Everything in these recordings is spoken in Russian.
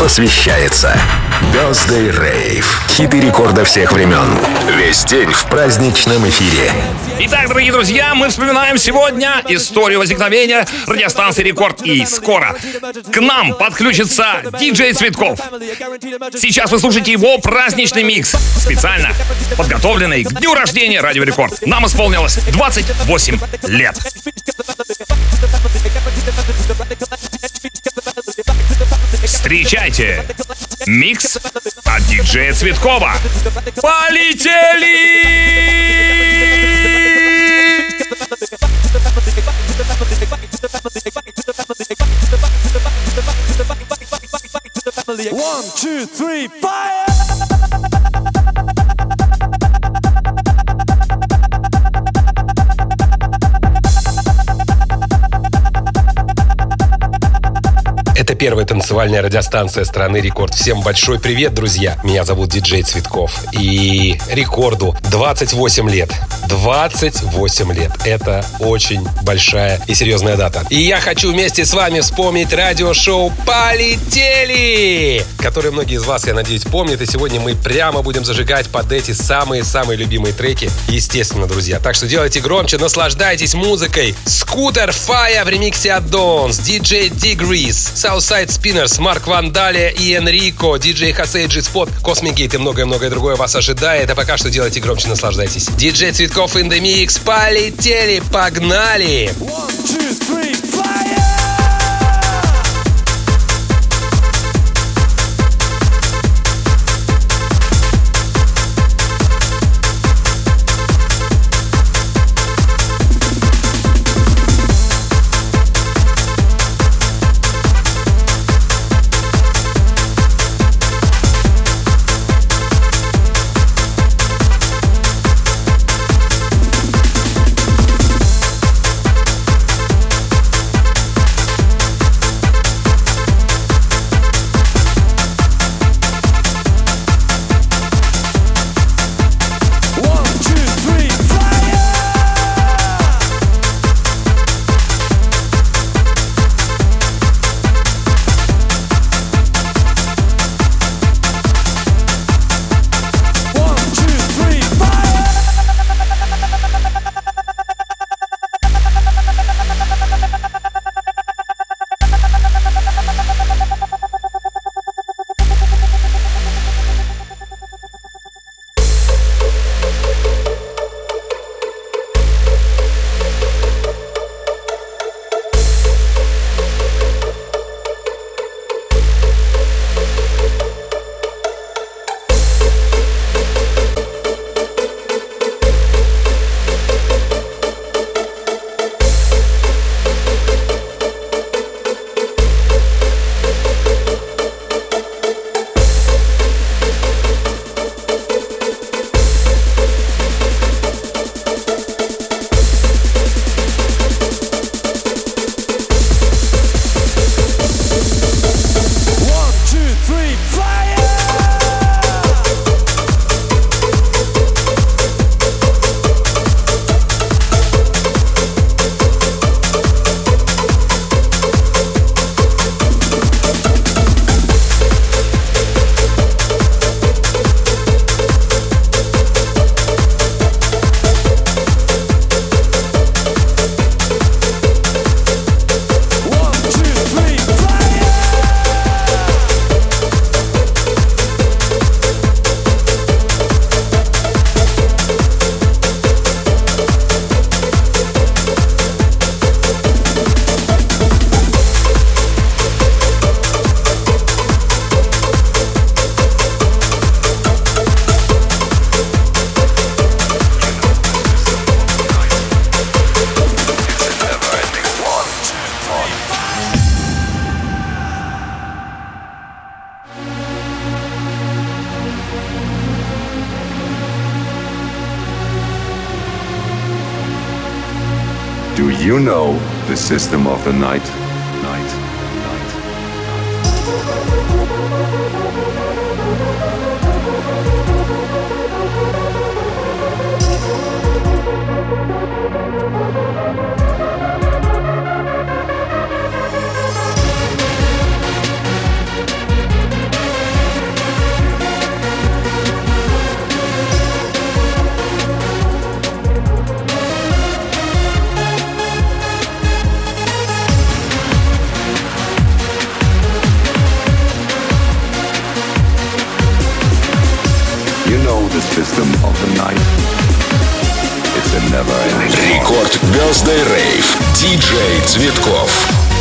посвящается Birthday Rave. Хиты рекорда всех времен. Весь день в праздничном эфире. Итак, дорогие друзья, мы вспоминаем сегодня историю возникновения радиостанции «Рекорд». И скоро к нам подключится диджей Цветков. Сейчас вы слушаете его праздничный микс, специально подготовленный к дню рождения Радио Рекорд. Нам исполнилось 28 лет. Встречайте! Микс от диджея Цветкова. Полетели! One, two, three, fire! Это первая танцевальная радиостанция страны Рекорд. Всем большой привет, друзья. Меня зовут Диджей Цветков. И Рекорду 28 лет. 28 лет. Это очень большая и серьезная дата. И я хочу вместе с вами вспомнить радиошоу «Полетели», которое многие из вас, я надеюсь, помнят. И сегодня мы прямо будем зажигать под эти самые-самые любимые треки. Естественно, друзья. Так что делайте громче, наслаждайтесь музыкой. Scooter Fire в ремиксе от Донс, DJ Degrees, Southside Spinners, Marc van Dale и Энрико, диджей Хасей Джи Спот, Cosmic Gate и многое-многое другое вас ожидает. А пока что делайте громче, наслаждайтесь. Диджей Цветков in Mix. Полетели, погнали! One, two, system of the night? system of the night. It's a never-ending party. Рекорд Birthday Rave. Диджей Цветков.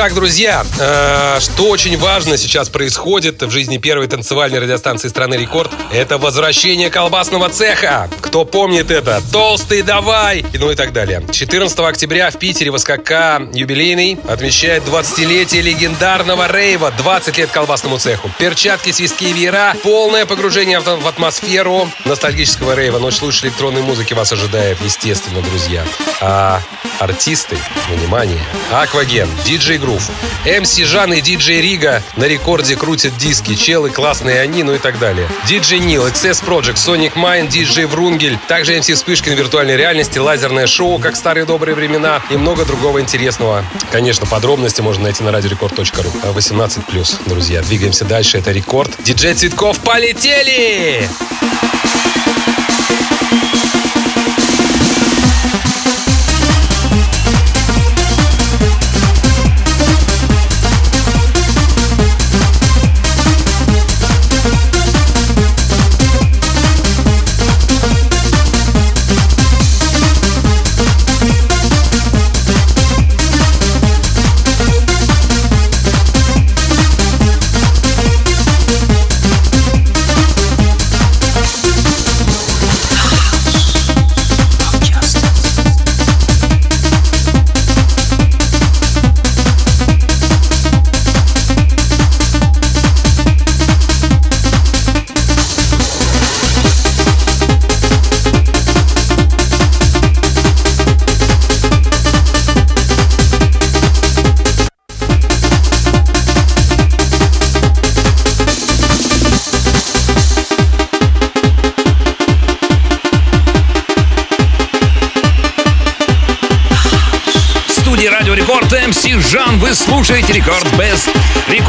Итак, друзья, э, что очень важно сейчас происходит в жизни первой танцевальной радиостанции страны Рекорд, это возвращение колбасного цеха. Кто помнит это? Толстый давай! И ну и так далее. 14 октября в Питере в СКК юбилейный отмечает 20-летие легендарного рейва. 20 лет колбасному цеху. Перчатки, свистки и веера. Полное погружение в, атмосферу ностальгического рейва. Ночь лучшей электронной музыки вас ожидает, естественно, друзья. А артисты, внимание, Aquagen, Диджей Грув, МС Жан и Диджей Рига на рекорде крутят диски, челы классные они, ну и так далее. Диджей Нил, XS Project, Sonic Mind, Диджей Врунгель, также МС Вспышкин виртуальной реальности, лазерное шоу, как старые добрые времена и много другого интересного. Конечно, подробности можно найти на радиорекорд.ру. 18+, друзья. Двигаемся дальше. Это рекорд. Диджей Цветков, полетели! В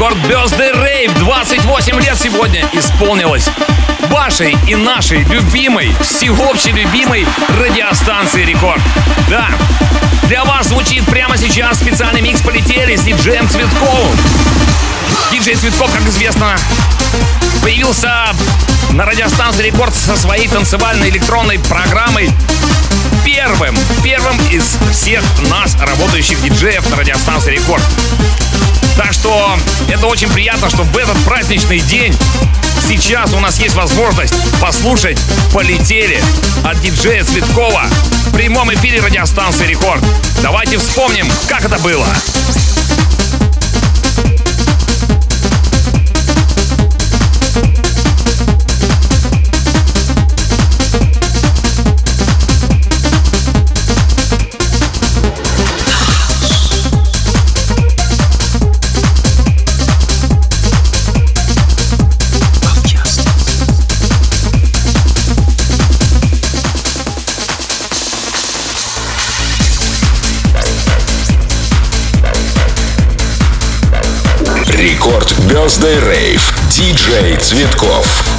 Рекорд Birthday Rave. 28 лет сегодня исполнилось вашей и нашей любимой, всеобщей любимой радиостанции Рекорд. Да, для вас звучит прямо сейчас специальный микс «Полетели» с диджеем Цветковым. Диджей Цветков, как известно, появился на радиостанции Рекорд со своей танцевальной электронной программой первым, первым из всех нас, работающих диджеев на радиостанции Рекорд. Так что это очень приятно, что в этот праздничный день сейчас у нас есть возможность послушать «Полетели» от диджея Цветкова в прямом эфире радиостанции Рекорд. Давайте вспомним, как это было. Birthday Rave. Диджей Цветков.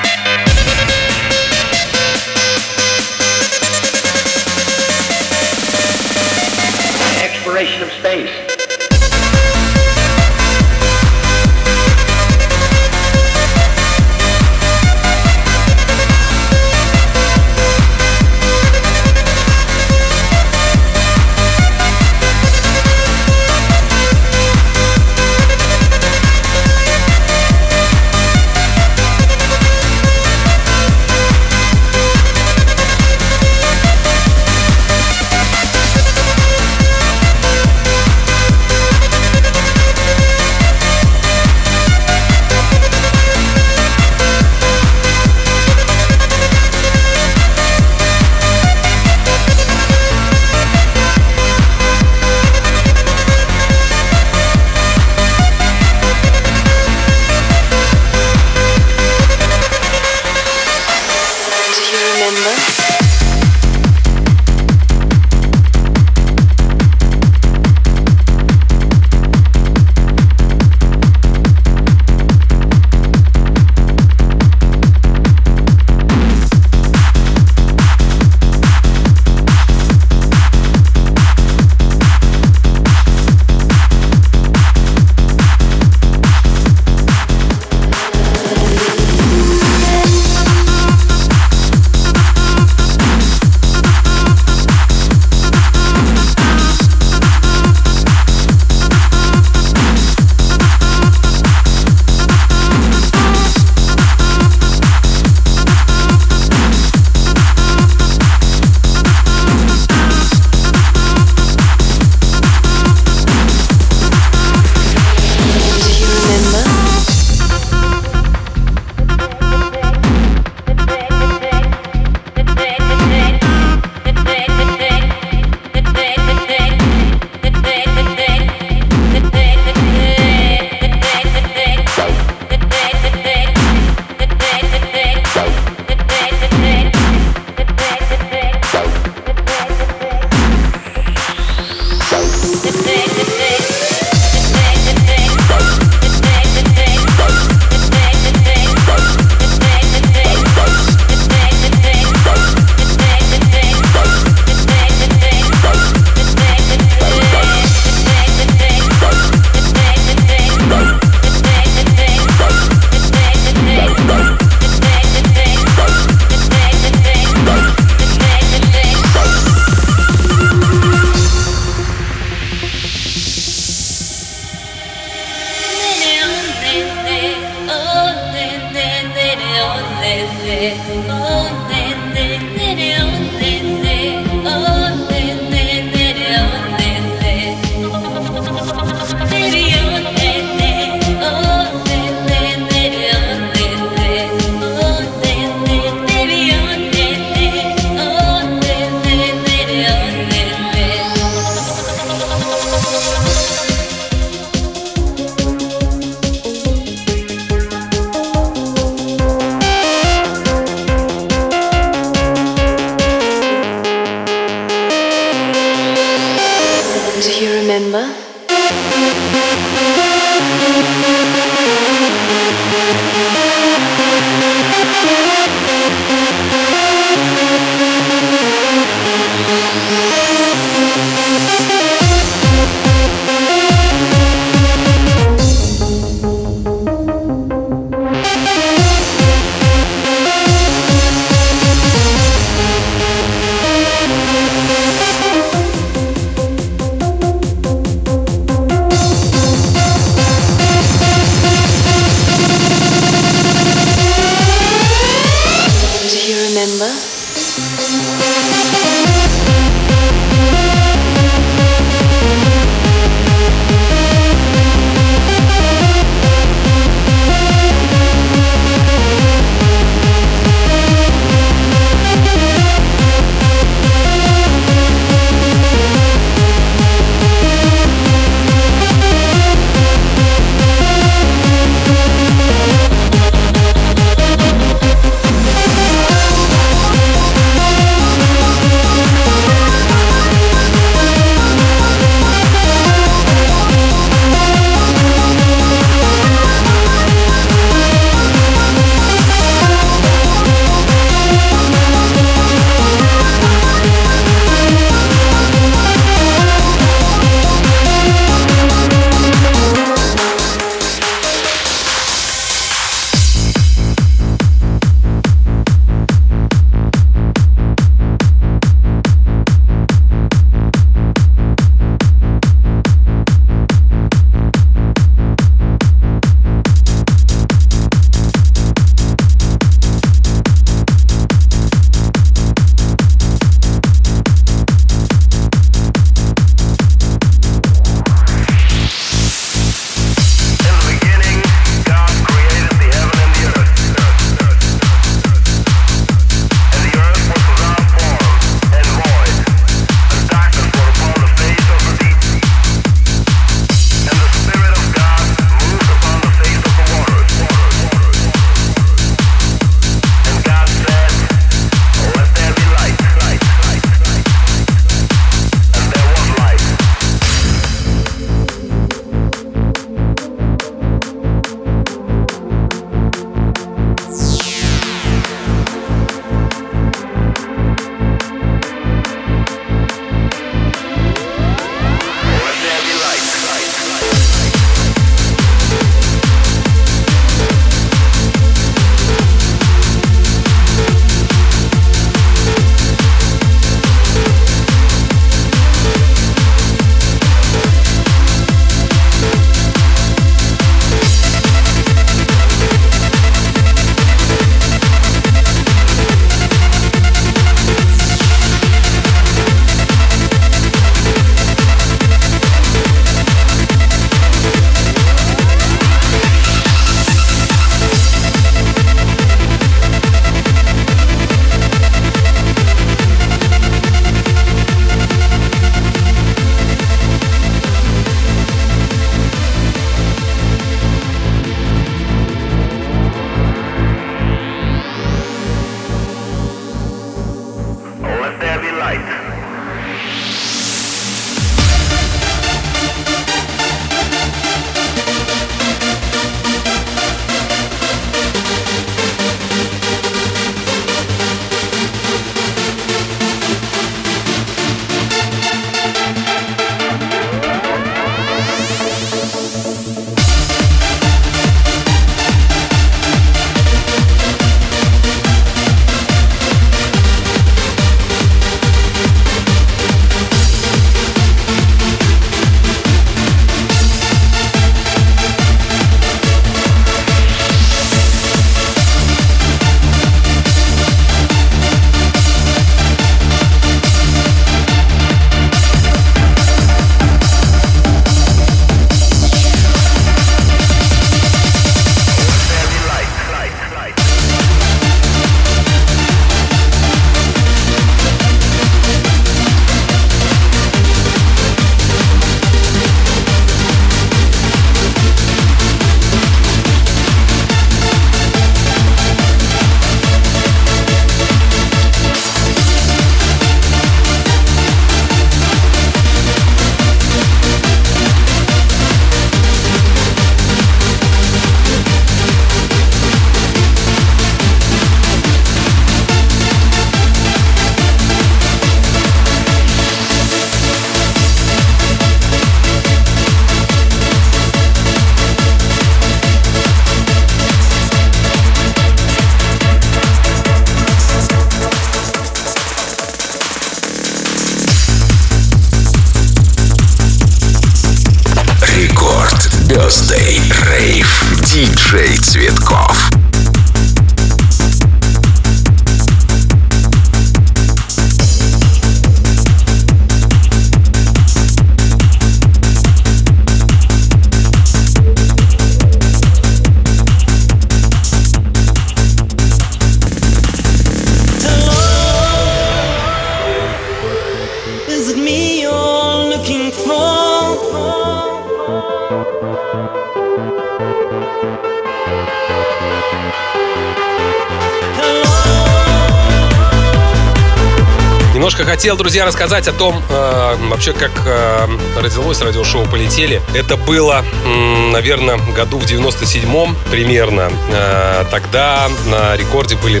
Хотел, друзья, рассказать о том, э, вообще, как э, родилось радиошоу «Полетели». Это было, м, наверное, году в 97-м примерно. Э, тогда на рекорде были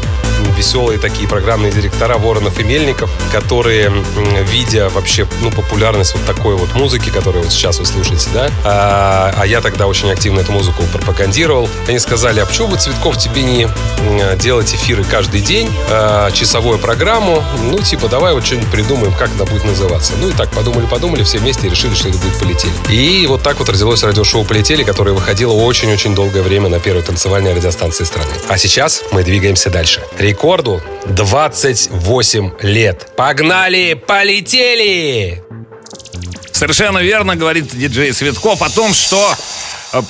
веселые такие программные директора Воронов и Мельников, которые, видя вообще ну, популярность вот такой вот музыки, которую вот сейчас вы слушаете, да, а, а я тогда очень активно эту музыку пропагандировал, они сказали, а почему бы, Цветков, тебе не делать эфиры каждый день, а, часовую программу, ну, типа, давай вот что-нибудь придумаем, как она будет называться. Ну и так подумали-подумали, все вместе решили, что это будет «Полетели». И вот так вот родилось радиошоу «Полетели», которое выходило очень-очень долгое время на первой танцевальной радиостанции страны. А сейчас мы двигаемся дальше. Рекорду 28 лет. Погнали, полетели! Совершенно верно говорит диджей Светков о том, что э,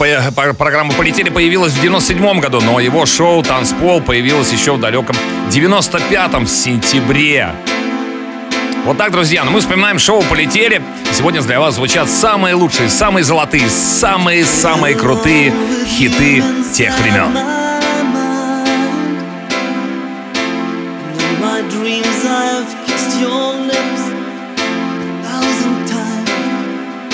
программа «Полетели» появилась в 97 году, но его шоу «Танцпол» появилось еще в далеком 95-м, в сентябре. Вот так, друзья, ну мы вспоминаем шоу «Полетели». Сегодня для вас звучат самые лучшие, самые золотые, самые-самые крутые хиты тех времен. I have kissed your lips a thousand times.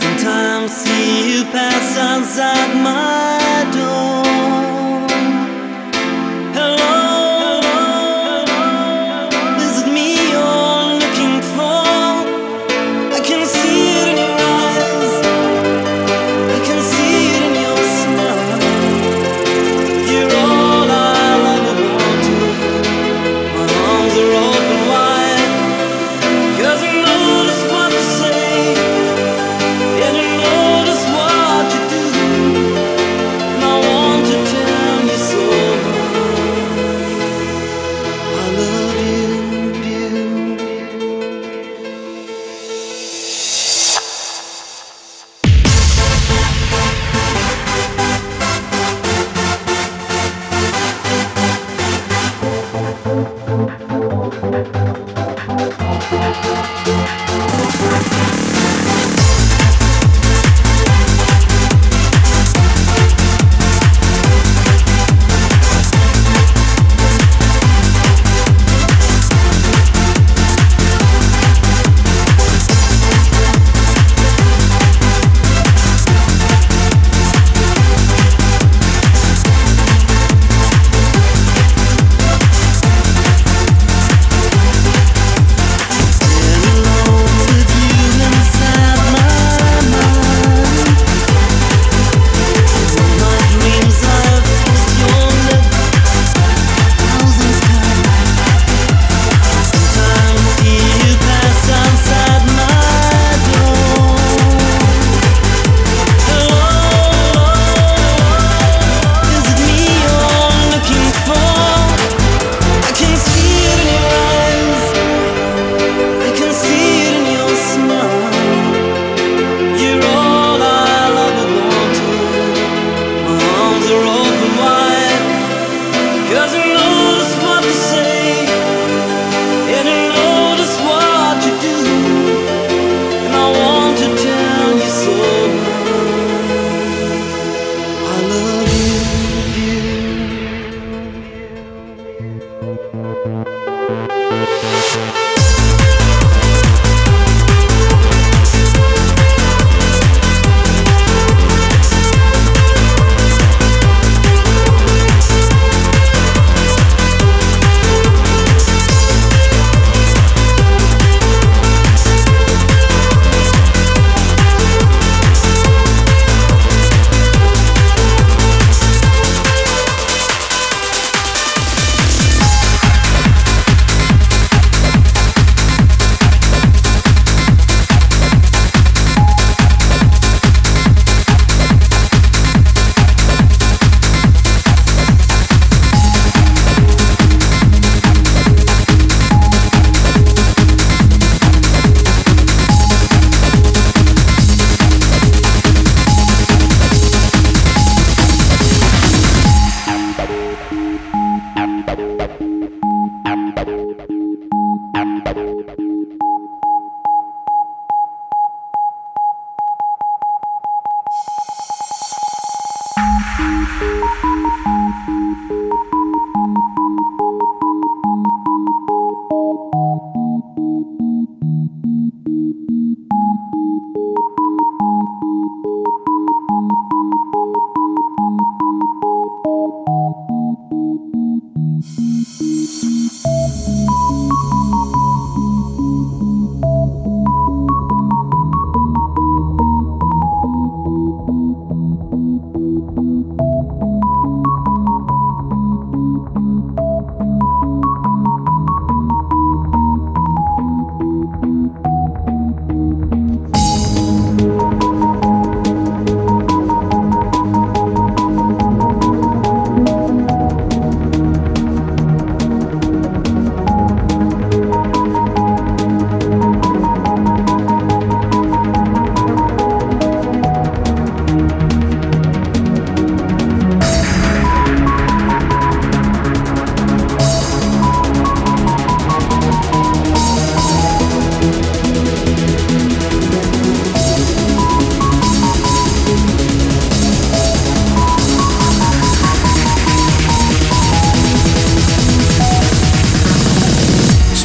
Sometimes see you pass outside my door.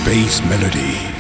Space Melody.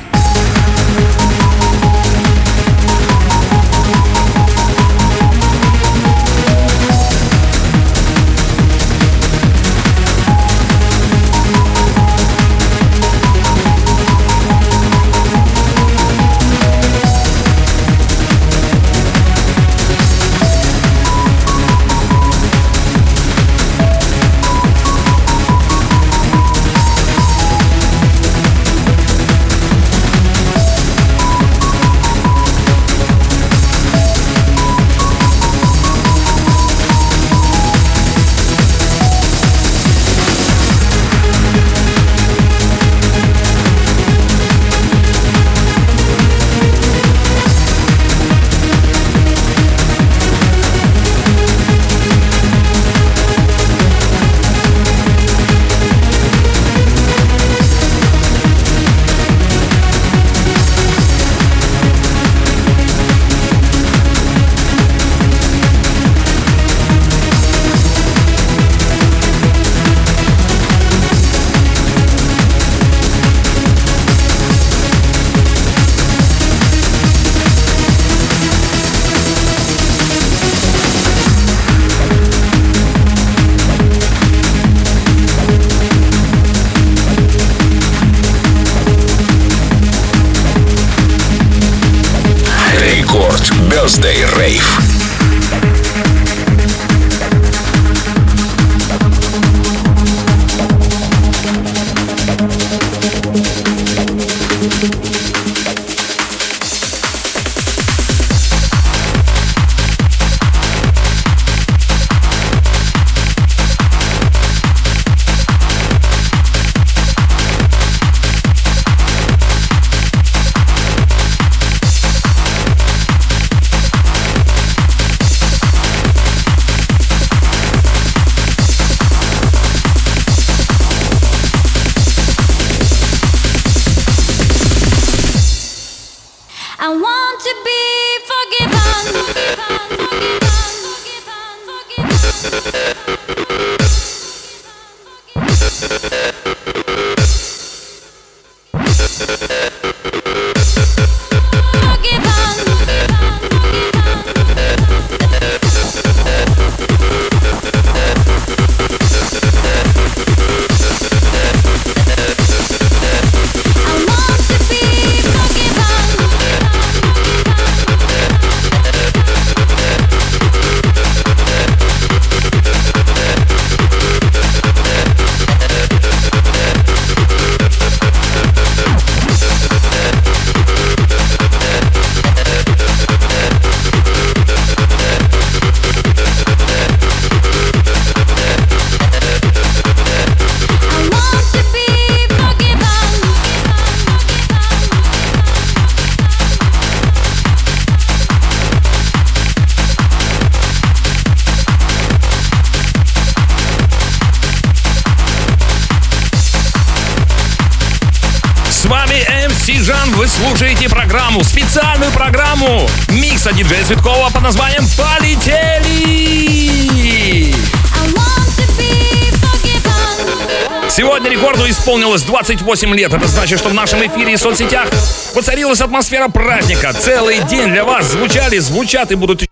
Рекорду исполнилось 28 лет. Это значит, что в нашем эфире и соцсетях воцарилась атмосфера праздника. Целый день для вас звучали, звучат и будут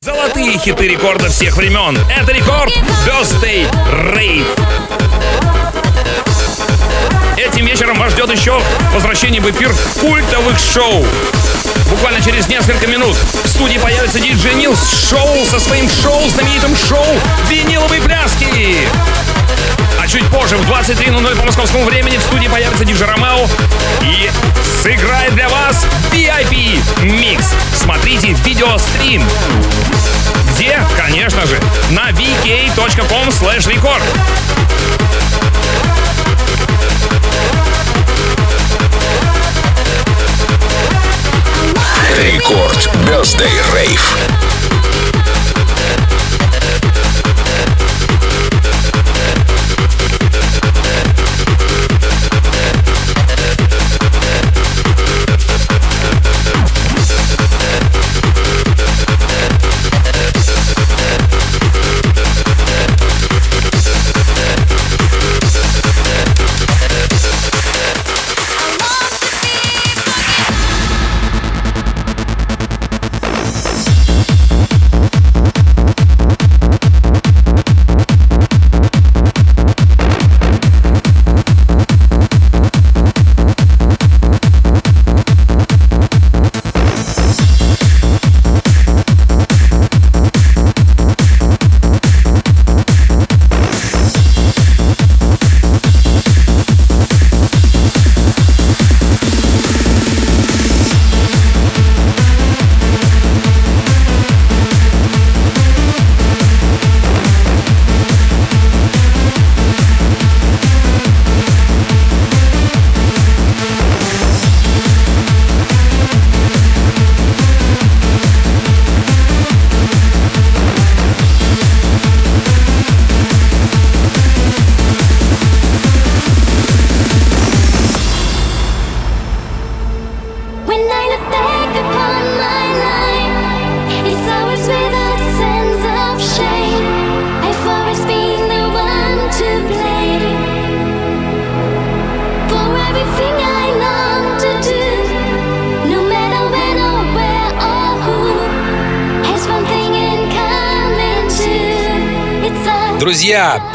золотые хиты рекорда всех времен. Это рекорд Birthday Rave. Этим вечером вас ждет еще возвращение в эфир культовых шоу. Буквально через несколько минут в студии появится диджей Нил с шоу со своим шоу, знаменитым шоу «Виниловые пляски». Чуть позже, в 23.00 по московскому времени, в студии появится диджей Ромео и сыграет для вас VIP микс. Смотрите видеострим. Где? Конечно же, на vk.com slash record. Рекорд Birthday Rave.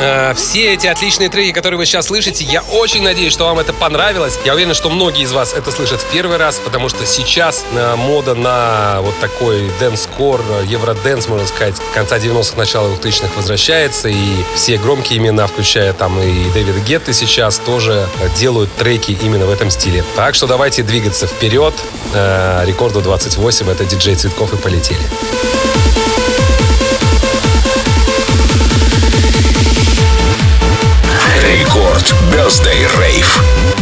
Э, все эти отличные треки, которые вы сейчас слышите, я очень надеюсь, что вам это понравилось. Я уверен, что многие из вас это слышат в первый раз, потому что сейчас э, мода на вот такой дэнс-кор, э, евродэнс, можно сказать, конца 90-х, начала 2000-х возвращается, и все громкие имена, включая там и Дэвида Гетты сейчас, тоже делают треки именно в этом стиле. Так что давайте двигаться вперед. Э, Рекорду 28, это диджей Цветков и полетели. Birthday Rave.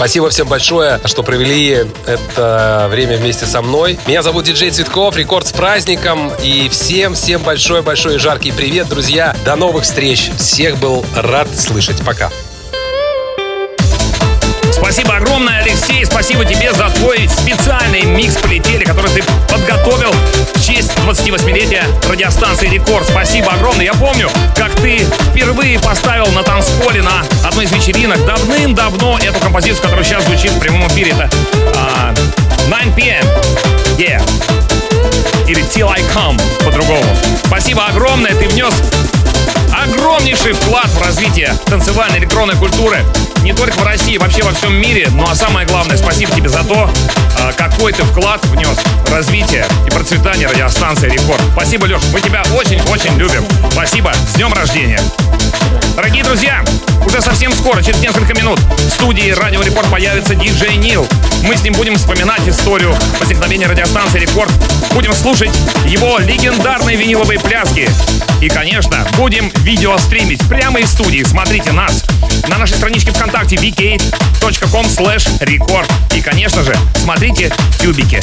Спасибо всем большое, что провели это время вместе со мной. Меня зовут Диджей Цветков, рекорд с праздником. И всем-всем большой-большой жаркий привет, друзья. До новых встреч. Всех был рад слышать. Пока. Спасибо огромное, Алексей. Спасибо тебе за твой специальный микс полетели, который ты подготовил в честь 28-летия радиостанции Рекорд. Спасибо огромное. Я помню, как ты впервые поставил на танцполе на одной из вечеринок давным-давно эту композицию, которая сейчас звучит в прямом эфире. Это а, 9 p.m. Yeah. Или Till I Come по-другому. Спасибо огромное. Ты внес огромнейший вклад в развитие танцевальной электронной культуры не только в России, вообще во всем мире. Ну а самое главное, спасибо тебе за то, а, какой ты вклад внес в развитие и процветание радиостанции Рекорд. Спасибо, Леш, мы тебя очень-очень любим. Спасибо, с днем рождения. Дорогие друзья, уже совсем скоро, через несколько минут, в студии Радио Рекорд появится диджей Нил. Мы с ним будем вспоминать историю возникновения радиостанции Рекорд. Будем слушать его легендарные виниловые пляски. И, конечно, будем видеостримить прямо из студии. Смотрите нас на нашей страничке ВКонтакте vk.com slash record. И, конечно же, смотрите в тюбике.